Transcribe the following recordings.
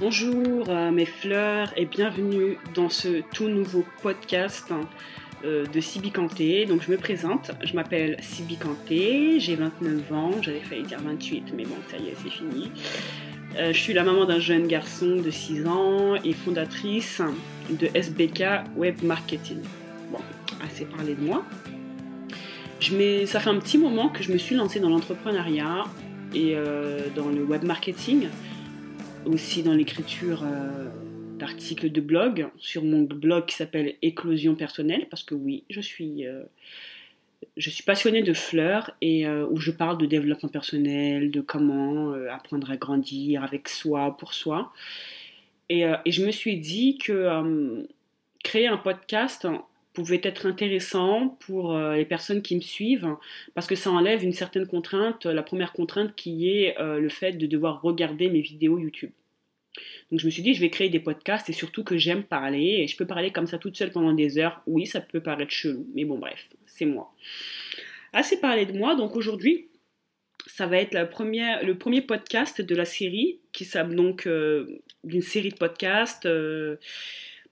Bonjour euh, mes fleurs et bienvenue dans ce tout nouveau podcast hein, euh, de Sibi Kanté. Donc je me présente, je m'appelle Sibi Kanté, j'ai 29 ans, j'avais failli dire 28 mais bon ça y est c'est fini. Euh, je suis la maman d'un jeune garçon de 6 ans et fondatrice de SBK Web Marketing. Bon, assez parlé de moi. Ça fait un petit moment que je me suis lancée dans l'entrepreneuriat et dans le web marketing aussi dans l'écriture euh, d'articles de blog sur mon blog qui s'appelle Éclosion personnelle parce que oui, je suis euh, je suis passionnée de fleurs et euh, où je parle de développement personnel, de comment apprendre à grandir avec soi, pour soi. Et, et je me suis dit que créer un podcast pouvait être intéressant pour les personnes qui me suivent parce que ça enlève une certaine contrainte, la première contrainte qui est le fait de devoir regarder mes vidéos YouTube. Donc je me suis dit, je vais créer des podcasts et surtout que j'aime parler et je peux parler comme ça toute seule pendant des heures. Oui, ça peut paraître chelou, mais bon, bref, c'est moi. Assez parlé de moi, donc aujourd'hui, ça va être la première, le premier podcast de la série qui s'appelle donc euh, d'une série de podcasts euh,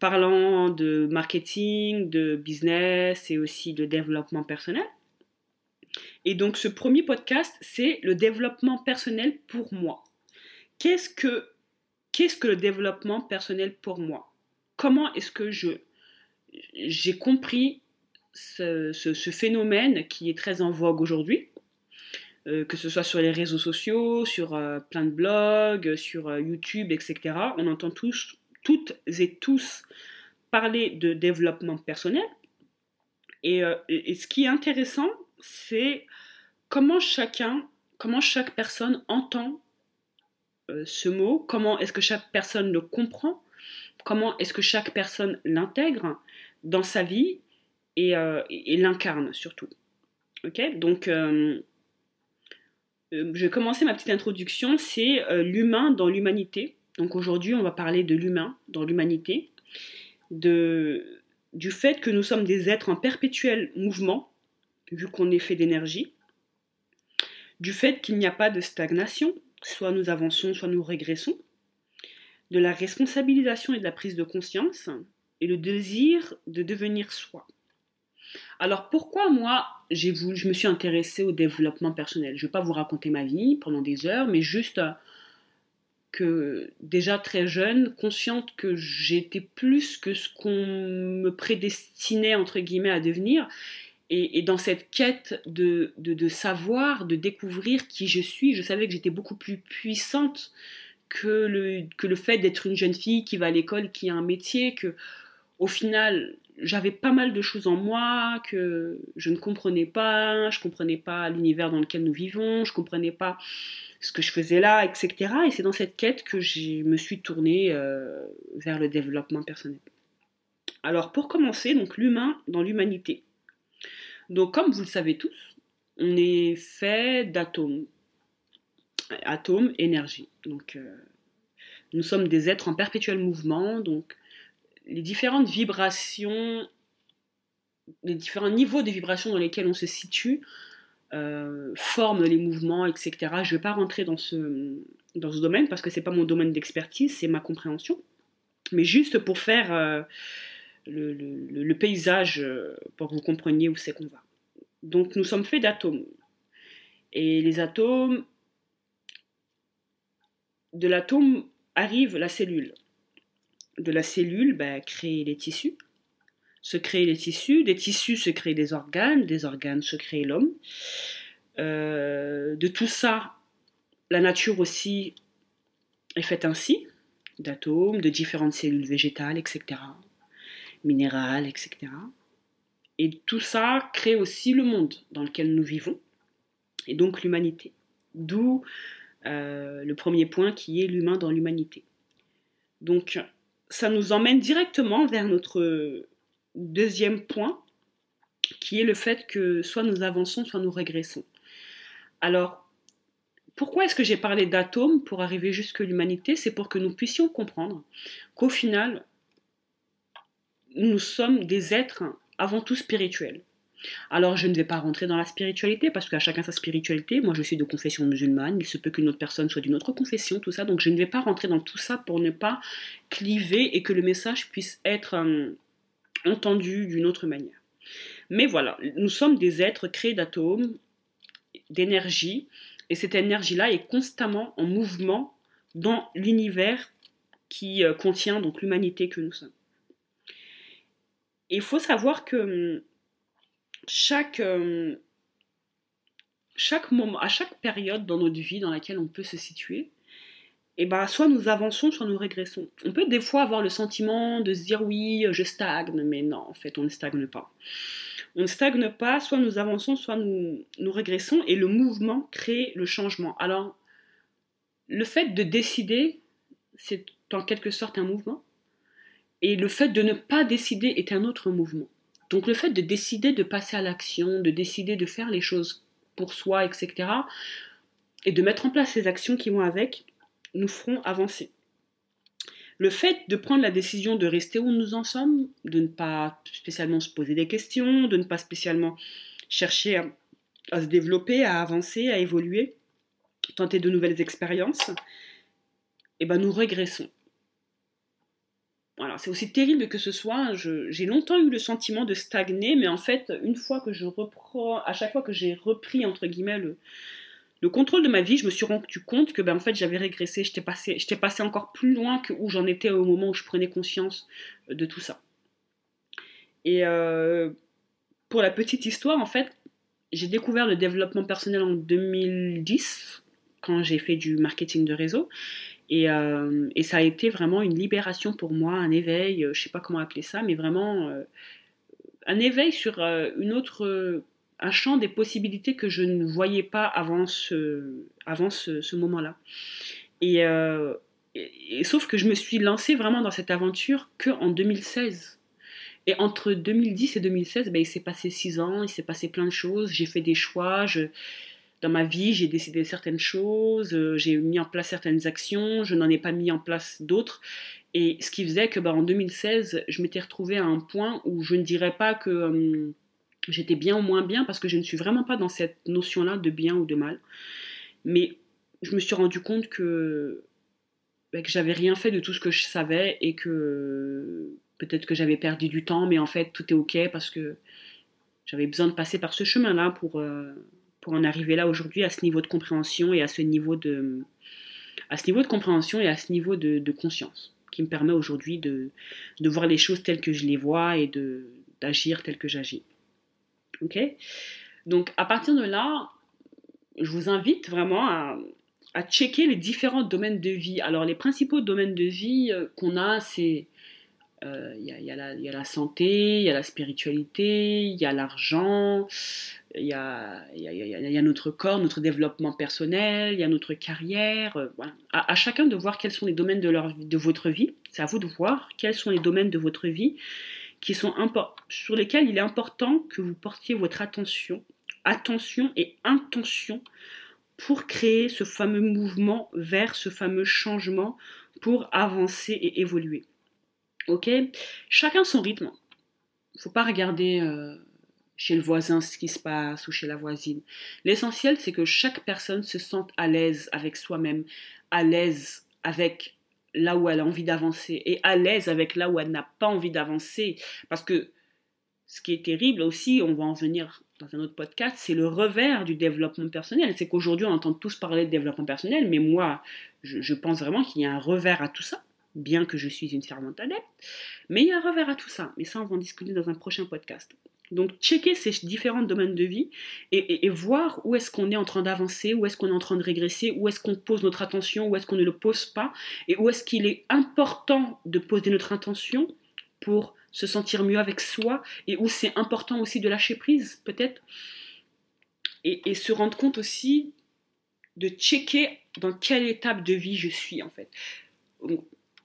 parlant de marketing, de business et aussi de développement personnel. Et donc ce premier podcast, c'est le développement personnel pour moi. Qu'est-ce que le développement personnel pour moi? Comment est-ce que je j'ai compris ce, phénomène qui est très en vogue aujourd'hui, euh, que ce soit sur les réseaux sociaux, sur euh, plein de blogs, sur euh, YouTube, etc. On entend tous, toutes et tous parler de développement personnel. Et, et ce qui est intéressant, c'est comment chacun, comment chaque personne entend euh, ce mot, comment est-ce que chaque personne le comprend, comment est-ce que chaque personne l'intègre dans sa vie et, euh, l'incarne surtout. Ok, donc euh, je vais commencer ma petite introduction, c'est l'humain dans l'humanité. Donc aujourd'hui, on va parler de l'humain dans l'humanité, du fait que nous sommes des êtres en perpétuel mouvement, vu qu'on est fait d'énergie, du fait qu'il n'y a pas de stagnation, soit nous avançons, soit nous régressons, de la responsabilisation et de la prise de conscience, et le désir de devenir soi. Alors pourquoi moi voulu, je me suis intéressée au développement personnel? Je ne vais pas vous raconter ma vie pendant des heures, mais juste que déjà très jeune, consciente que j'étais plus que ce qu'on me prédestinait entre guillemets à devenir, et, dans cette quête de, de, savoir, de découvrir qui je suis, je savais que j'étais beaucoup plus puissante que le, que le fait d'être une jeune fille qui va à l'école, qui a un métier, que au final, j'avais pas mal de choses en moi que je ne comprenais pas, je comprenais pas l'univers dans lequel nous vivons, je comprenais pas ce que je faisais là, etc. Et c'est dans cette quête que je me suis tournée euh, vers le développement personnel. Alors pour commencer, donc l'humain dans l'humanité. Donc, comme vous le savez tous, on est fait d'atomes. Atomes, énergie. Donc, euh, nous sommes des êtres en perpétuel mouvement. Donc, les différentes vibrations, les différents niveaux de vibrations dans lesquels on se situe euh, forment les mouvements, etc. Je ne vais pas rentrer dans ce, dans ce domaine parce que ce n'est pas mon domaine d'expertise, c'est ma compréhension. Mais juste pour faire euh, le, paysage euh, pour que vous compreniez où c'est qu'on va. Donc nous sommes faits d'atomes. Et les atomes, de l'atome arrive la cellule. De la cellule, bah, créer les tissus. Se créer les tissus, des tissus se créent des organes, des organes se créent l'homme. Euh, de tout ça, la nature aussi est faite ainsi, d'atomes, de différentes cellules végétales, etc minérales, etc. Et tout ça crée aussi le monde dans lequel nous vivons, et donc l'humanité. D'où euh, le premier point qui est l'humain dans l'humanité. Donc ça nous emmène directement vers notre deuxième point, qui est le fait que soit nous avançons, soit nous régressons. Alors, pourquoi est-ce que j'ai parlé d'atomes pour arriver jusque l'humanité? C'est pour que nous puissions comprendre qu'au final, nous sommes des êtres avant tout spirituels. Alors je ne vais pas rentrer dans la spiritualité parce qu'à chacun sa spiritualité. Moi je suis de confession musulmane, il se peut qu'une autre personne soit d'une autre confession, tout ça. Donc je ne vais pas rentrer dans tout ça pour ne pas cliver et que le message puisse être euh, entendu d'une autre manière. Mais voilà, nous sommes des êtres créés d'atomes, d'énergie, et cette énergie-là est constamment en mouvement dans l'univers qui euh, contient donc l'humanité que nous sommes. il faut savoir que hum, chaque, hum, chaque moment, à chaque période dans notre vie dans laquelle on peut se situer, et eh ben, soit nous avançons, soit nous régressons. On peut des fois avoir le sentiment de se dire oui, je stagne, mais non, en fait, on ne stagne pas. On ne stagne pas, soit nous avançons, soit nous, nous régressons, et le mouvement crée le changement. Alors, le fait de décider, c'est en quelque sorte un mouvement, et le fait de ne pas décider est un autre mouvement. Donc le fait de décider de passer à l'action, de décider de faire les choses pour soi, etc., et de mettre en place les actions qui vont avec, nous feront avancer. Le fait de prendre la décision de rester où nous en sommes, de ne pas spécialement se poser des questions, de ne pas spécialement chercher à, se développer, à avancer, à évoluer, tenter de nouvelles expériences, eh ben nous régressons. C'est aussi terrible que ce soit. J'ai longtemps eu le sentiment de stagner, mais en fait, une fois que je reprends, à chaque fois que j'ai repris entre guillemets le, le, contrôle de ma vie, je me suis rendu compte que ben, en fait j'avais régressé, j'étais passé, passé encore plus loin que où j'en étais au moment où je prenais conscience de tout ça. Et euh, pour la petite histoire, en fait, j'ai découvert le développement personnel en 2010 quand j'ai fait du marketing de réseau. Euh, et, ça a été vraiment une libération pour moi, un éveil, euh, je ne sais pas comment appeler ça, mais vraiment euh, un éveil sur une autre, un champ des possibilités que je ne voyais pas avant ce, avant ce, moment-là. Et, sauf que je me suis lancée vraiment dans cette aventure qu'en 2016. Et entre 2010 et 2016, ben, il s'est passé six ans, il s'est passé plein de choses, j'ai fait des choix, dans ma vie, j'ai décidé certaines choses, euh, j'ai mis en place certaines actions, je n'en ai pas mis en place d'autres. Et ce qui faisait que bah, en 2016, je m'étais retrouvée à un point où je ne dirais pas que euh, j'étais bien ou moins bien, parce que je ne suis vraiment pas dans cette notion-là de bien ou de mal. Mais je me suis rendu compte que, bah, que j'avais rien fait de tout ce que je savais et que peut-être que j'avais perdu du temps, mais en fait tout est ok parce que j'avais besoin de passer par ce chemin-là pour... Euh, pour en arriver là aujourd'hui à ce niveau de compréhension et à ce niveau de, à ce niveau de compréhension et à ce niveau de, conscience qui me permet aujourd'hui de, de, voir les choses telles que je les vois et d'agir tel que j'agis. Ok? Donc à partir de là, je vous invite vraiment à, à checker les différents domaines de vie. Alors les principaux domaines de vie euh, qu'on a, c'est il y, a la santé, il y a la spiritualité, il y a l'argent, il y, a, notre corps, notre développement personnel, il y a notre carrière. Euh. À, chacun de voir quels sont les domaines de votre vie. C'est à vous de voir quels sont les domaines de votre vie qui sont sur lesquels il est important que vous portiez votre attention, attention et intention pour créer ce fameux mouvement vers ce fameux changement pour avancer et évoluer. Ok? Chacun son rythme. Il ne faut pas regarder. Euh, chez le voisin ce qui se passe ou chez la voisine. L'essentiel, c'est que chaque personne se sente à l'aise avec soi-même, à l'aise avec là où elle a envie d'avancer et à l'aise avec là où elle n'a pas envie d'avancer. Parce que ce qui est terrible aussi, on va en venir dans un autre podcast, c'est le revers du développement personnel. C'est qu'aujourd'hui, on entend tous parler de développement personnel, mais moi, je, je pense vraiment qu'il y a un revers à tout ça, bien que je suis une servante adepte. Mais il y a un revers à tout ça. Mais ça, on va en discuter dans un prochain podcast. Donc, checker ces différents domaines de vie et, voir où est-ce qu'on est en train d'avancer, où est-ce qu'on est en train de régresser, où est-ce qu'on pose notre attention, où est-ce qu'on ne le pose pas, et où est-ce qu'il est important de poser notre attention pour se sentir mieux avec soi, et où c'est important aussi de lâcher prise, peut-être, et, se rendre compte aussi de checker dans quelle étape de vie je suis, en fait.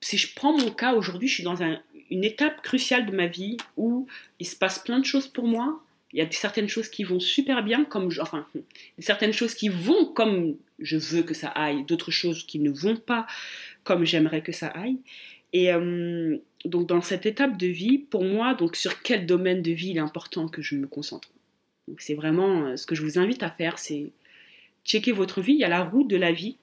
Si je prends mon cas aujourd'hui, je suis dans un, une étape cruciale de ma vie où il se passe plein de choses pour moi. Il y a certaines choses qui vont super bien, comme enfin, certaines choses qui vont comme je veux que ça aille, d'autres choses qui ne vont pas comme j'aimerais que ça aille. Et euh, donc dans cette étape de vie, pour moi, donc sur quel domaine de vie il est important que je me concentre? C'est vraiment euh, ce que je vous invite à faire, c'est checker votre vie. Il y a la route de la vie.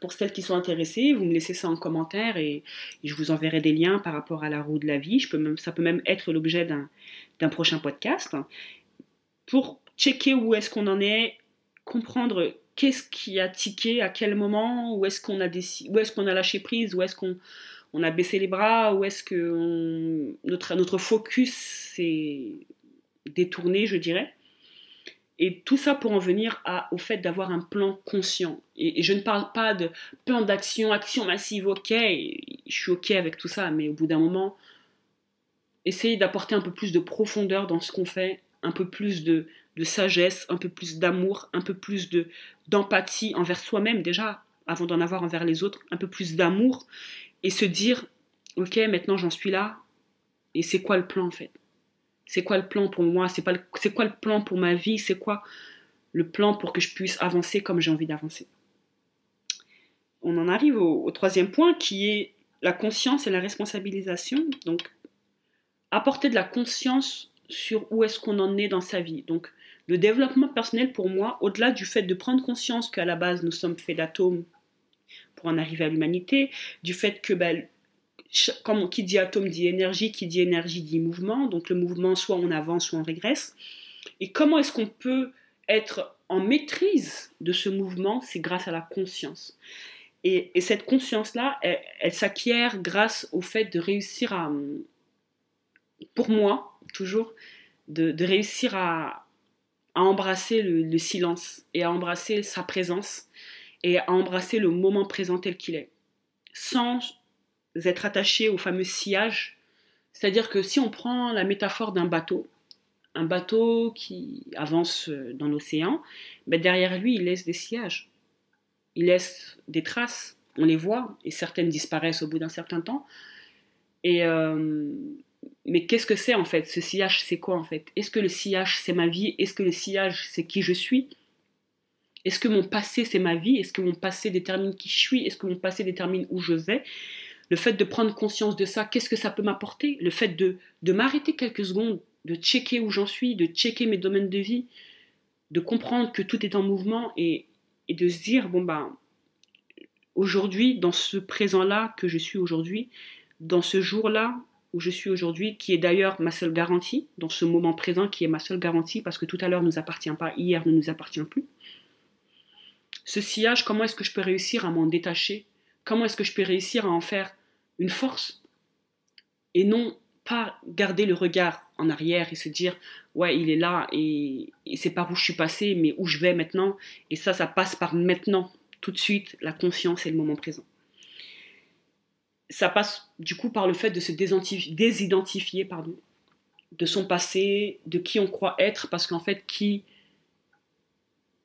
Pour celles qui sont intéressées, vous me laissez ça en commentaire et, je vous enverrai des liens par rapport à la roue de la vie. Ça peut même être l'objet d'un prochain podcast. Pour checker où est-ce qu'on en est, comprendre qu'est-ce qui a tiqué, à quel moment, où est-ce qu'on a, est qu'on a lâché prise, où est-ce qu'on on a baissé les bras, où est-ce que notre, notre focus s'est détourné, je dirais. Et tout ça pour en venir au fait d'avoir un plan conscient. Et, je ne parle pas de plan d'action, action massive, ok, je suis ok avec tout ça, mais au bout d'un moment, essayer d'apporter un peu plus de profondeur dans ce qu'on fait, un peu plus de, de sagesse, un peu plus d'amour, un peu plus de d'empathie envers soi-même déjà, avant d'en avoir envers les autres, un peu plus d'amour, et se dire, ok, maintenant j'en suis là, et c'est quoi le plan en fait? C'est quoi le plan pour moi? C'est quoi le plan pour ma vie? C'est quoi le plan pour que je puisse avancer comme j'ai envie d'avancer? On en arrive au, troisième point qui est la conscience et la responsabilisation. Donc, apporter de la conscience sur où est-ce qu'on en est dans sa vie. Donc, le développement personnel pour moi, au-delà du fait de prendre conscience qu'à la base nous sommes faits d'atomes pour en arriver à l'humanité, du fait que ben, comme qui dit atome dit énergie, qui dit énergie dit mouvement. Donc le mouvement, soit on avance, soit on régresse. Et comment est-ce qu'on peut être en maîtrise de ce mouvement? C'est grâce à la conscience. Et, cette conscience-là, elle, s'acquiert grâce au fait de réussir à, pour moi, toujours, de, réussir à, embrasser le, le, silence et à embrasser sa présence et à embrasser le moment présent tel qu'il est. Sans être attaché au fameux sillage. C'est-à-dire que si on prend la métaphore d'un bateau, un bateau qui avance dans l'océan, ben derrière lui, il laisse des sillages. Il laisse des traces, on les voit, et certaines disparaissent au bout d'un certain temps. Et euh, mais qu'est-ce que c'est en fait? Ce sillage, c'est quoi en fait? Est-ce que le sillage, c'est ma vie? Est-ce que le sillage, c'est qui je suis? Est-ce que mon passé, c'est ma vie? Est-ce que mon passé détermine qui je suis? Est-ce que mon passé détermine où je vais? Le fait de prendre conscience de ça, qu'est-ce que ça peut m'apporter? Le fait de, de m'arrêter quelques secondes, de checker où j'en suis, de checker mes domaines de vie, de comprendre que tout est en mouvement et, et de se dire, bon ben, aujourd'hui, dans ce présent-là que je suis aujourd'hui, dans ce jour-là où je suis aujourd'hui, qui est d'ailleurs ma seule garantie, dans ce moment présent qui est ma seule garantie, parce que tout à l'heure ne nous appartient pas, hier ne nous appartient plus. Ce sillage, comment est-ce que je peux réussir à m'en détacher Comment est-ce que je peux réussir à en faire une force et non pas garder le regard en arrière et se dire ouais il est là et, c'est par où je suis passé mais où je vais maintenant. Et ça ça passe par maintenant tout de suite la conscience et le moment présent. Ça passe du coup par le fait de se désidentifier pardon, de son passé, de qui on croit être, parce qu'en fait, qui,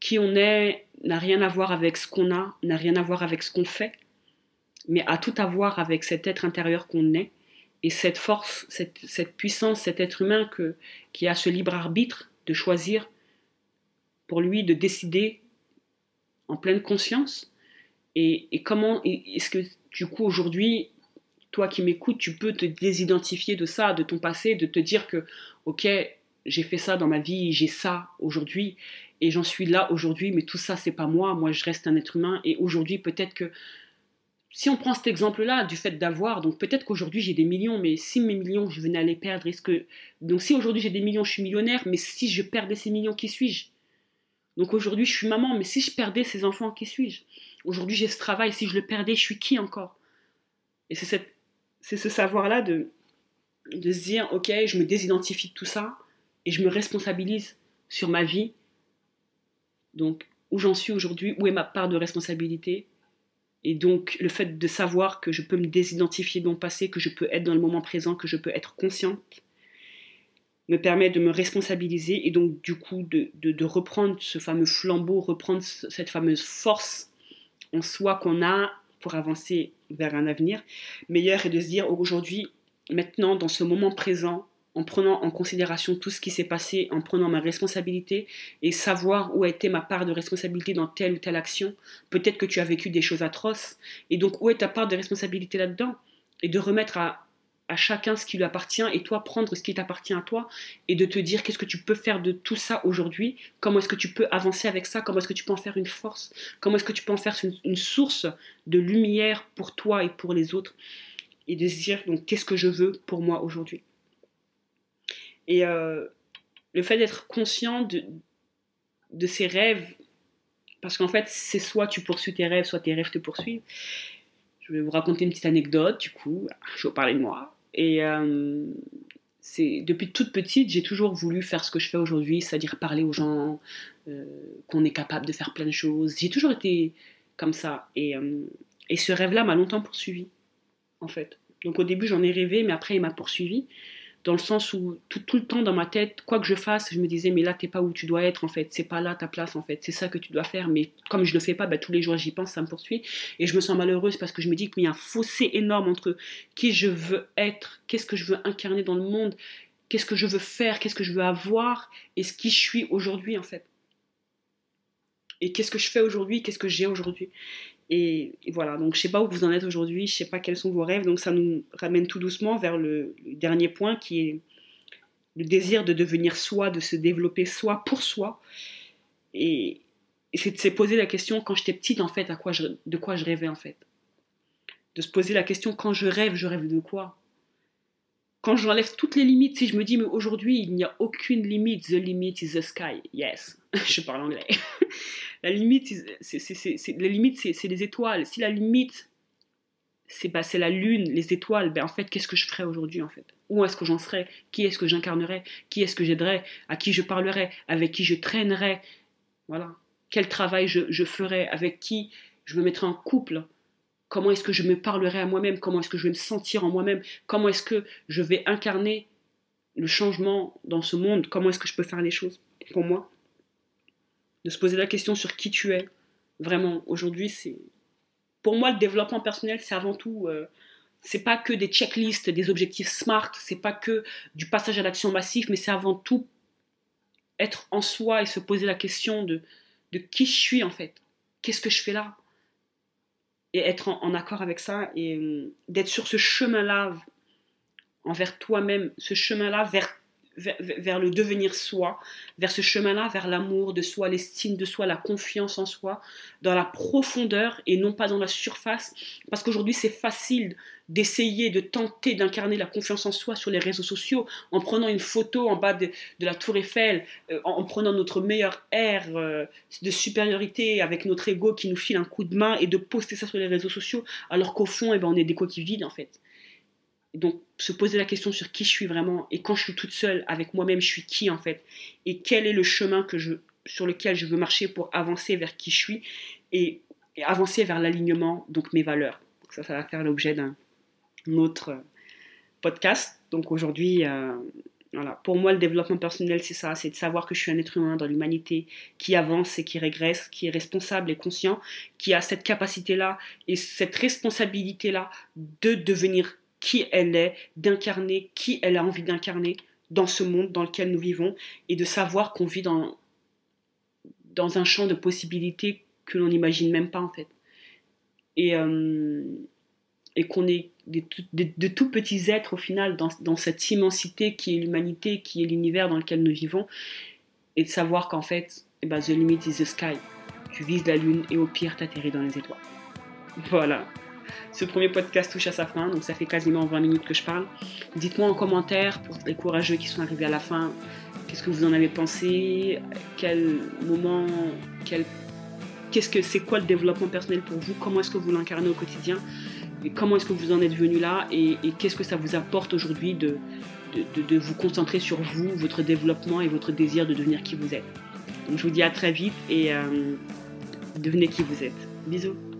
qui on est n'a rien à voir avec ce qu'on a, n'a rien à voir avec ce qu'on fait mais a tout à voir avec cet être intérieur qu'on est et cette force, cette, puissance, cet être humain que, qui a ce libre arbitre de choisir pour lui de décider en pleine conscience. Et, comment est-ce que du coup aujourd'hui, toi qui m'écoutes, tu peux te désidentifier de ça, de ton passé, de te dire que, ok, j'ai fait ça dans ma vie, j'ai ça aujourd'hui, et j'en suis là aujourd'hui, mais tout ça, c'est pas moi, moi je reste un être humain, et aujourd'hui peut-être que si on prend cet exemple-là du fait d'avoir, donc peut-être qu'aujourd'hui j'ai des millions, mais si mes millions je venais à les perdre, est-ce que donc si aujourd'hui j'ai des millions, je suis millionnaire, mais si je perdais ces millions, qui suis-je? Donc aujourd'hui je suis maman, mais si je perdais ces enfants, qui suis-je? Aujourd'hui j'ai ce travail, si je le perdais, je suis qui encore? Et c'est ce savoir-là de de se dire ok, je me désidentifie de tout ça et je me responsabilise sur ma vie. Donc où j'en suis aujourd'hui, où est ma part de responsabilité? Et donc, le fait de savoir que je peux me désidentifier de mon passé, que je peux être dans le moment présent, que je peux être consciente, me permet de me responsabiliser et donc, du coup, de, reprendre ce fameux flambeau, reprendre cette fameuse force en soi qu'on a pour avancer vers un avenir meilleur et de se dire aujourd'hui, maintenant, dans ce moment présent, en prenant en considération tout ce qui s'est passé, en prenant ma responsabilité et savoir où a été ma part de responsabilité dans telle ou telle action. Peut-être que tu as vécu des choses atroces, et donc où est ta part de responsabilité là-dedans? Et de remettre à chacun ce qui lui appartient et toi prendre ce qui t'appartient à toi et de te dire qu'est-ce que tu peux faire de tout ça aujourd'hui, comment est-ce que tu peux avancer avec ça, comment est-ce que tu peux en faire une force, comment est-ce que tu peux en faire une, source de lumière pour toi et pour les autres? Et de se dire donc qu'est-ce que je veux pour moi aujourd'hui? Et euh, le fait d'être conscient de, ses rêves, parce qu'en fait c'est soit tu poursuis tes rêves, soit tes rêves te poursuivent. Je vais vous raconter une petite anecdote, du coup, je vais parler de moi. Et euh, c'est depuis toute petite, j'ai toujours voulu faire ce que je fais aujourd'hui, c'est-à-dire parler aux gens, euh, qu'on est capable de faire plein de choses. J'ai toujours été comme ça. Et, et ce rêve-là m'a longtemps poursuivi, en fait. Donc au début, j'en ai rêvé, mais après, il m'a poursuivi dans le sens où tout, le temps dans ma tête, quoi que je fasse, je me disais, mais là, t'es pas où tu dois être, en fait, c'est pas là ta place, en fait, c'est ça que tu dois faire, mais comme je le fais pas, bah, tous les jours j'y pense, ça me poursuit, et je me sens malheureuse parce que je me dis qu'il y a un fossé énorme entre qui je veux être, qu'est-ce que je veux incarner dans le monde, qu'est-ce que je veux faire, qu'est-ce que je veux avoir, et ce qui je suis aujourd'hui, en fait. Et qu'est-ce que je fais aujourd'hui, qu'est-ce que j'ai aujourd'hui. Et, voilà, donc je sais pas où vous en êtes aujourd'hui, je sais pas quels sont vos rêves, donc ça nous ramène tout doucement vers le, dernier point qui est le désir de devenir soi, de se développer soi pour soi. Et, c'est de se poser la question quand j'étais petite en fait, à quoi de quoi je rêvais en fait. De se poser la question quand je rêve, je rêve de quoi? Quand j'enlève toutes les limites, si je me dis mais aujourd'hui il n'y a aucune limite, the limit is the sky, yes, je parle anglais. La limite, c'est les étoiles. Si la limite, c'est bah, la lune, les étoiles, ben en fait, qu'est-ce que je ferais aujourd'hui en fait? Où est-ce que j'en serais? Qui est-ce que j'incarnerais? Qui est-ce que j'aiderais? À qui je parlerais? Avec qui je traînerais? Voilà. Quel travail je, je ferais? Avec qui je me mettrais en couple? Comment est-ce que je me parlerais à moi-même? Comment est-ce que je vais me sentir en moi-même? Comment est-ce que je vais incarner le changement dans ce monde? Comment est-ce que je peux faire les choses pour moi? De se poser la question sur qui tu es. Vraiment, aujourd'hui, c'est. Pour moi, le développement personnel, c'est avant tout. Euh, c'est pas que des checklists, des objectifs smart, c'est pas que du passage à l'action massif, mais c'est avant tout être en soi et se poser la question de qui je suis en fait. Qu'est-ce que je fais là? Et être en, accord avec ça et euh, d'être sur ce chemin-là envers toi-même, ce chemin-là vers vers, le devenir soi, vers ce chemin-là, vers l'amour de soi, l'estime de soi, la confiance en soi, dans la profondeur et non pas dans la surface. Parce qu'aujourd'hui, c'est facile d'essayer, de tenter d'incarner la confiance en soi sur les réseaux sociaux en prenant une photo en bas de, la tour Eiffel, euh, en, prenant notre meilleur air euh, de supériorité avec notre ego qui nous file un coup de main et de poster ça sur les réseaux sociaux, alors qu'au fond, eh ben, on est des coquilles vides en fait donc se poser la question sur qui je suis vraiment et quand je suis toute seule avec moi-même, je suis qui en fait et quel est le chemin que je, sur lequel je veux marcher pour avancer vers qui je suis et, avancer vers l'alignement, donc mes valeurs. ça, ça va faire l'objet d'un autre podcast. Donc aujourd'hui, euh, voilà. pour moi, le développement personnel, c'est ça, c'est de savoir que je suis un être humain dans l'humanité qui avance et qui régresse, qui est responsable et conscient, qui a cette capacité-là et cette responsabilité-là de devenir qui elle est, d'incarner qui elle a envie d'incarner dans ce monde dans lequel nous vivons et de savoir qu'on vit dans, dans un champ de possibilités que l'on n'imagine même pas en fait. Et, euh, et qu'on est de, tout petits êtres au final dans, dans cette immensité qui est l'humanité, qui est l'univers dans lequel nous vivons, et de savoir qu'en fait, eh ben, the limit is the sky. Tu vises la lune et au pire, t'atterris dans les étoiles. Voilà ce premier podcast touche à sa fin, donc ça fait quasiment 20 minutes que je parle. Dites-moi en commentaire pour les courageux qui sont arrivés à la fin, qu'est-ce que vous en avez pensé, quel moment, quel, qu'est-ce que c'est quoi le développement personnel pour vous, comment est-ce que vous l'incarnez au quotidien, et comment est-ce que vous en êtes venu là, et, qu'est-ce que ça vous apporte aujourd'hui de, de, vous concentrer sur vous, votre développement et votre désir de devenir qui vous êtes. Donc je vous dis à très vite et euh, devenez qui vous êtes. Bisous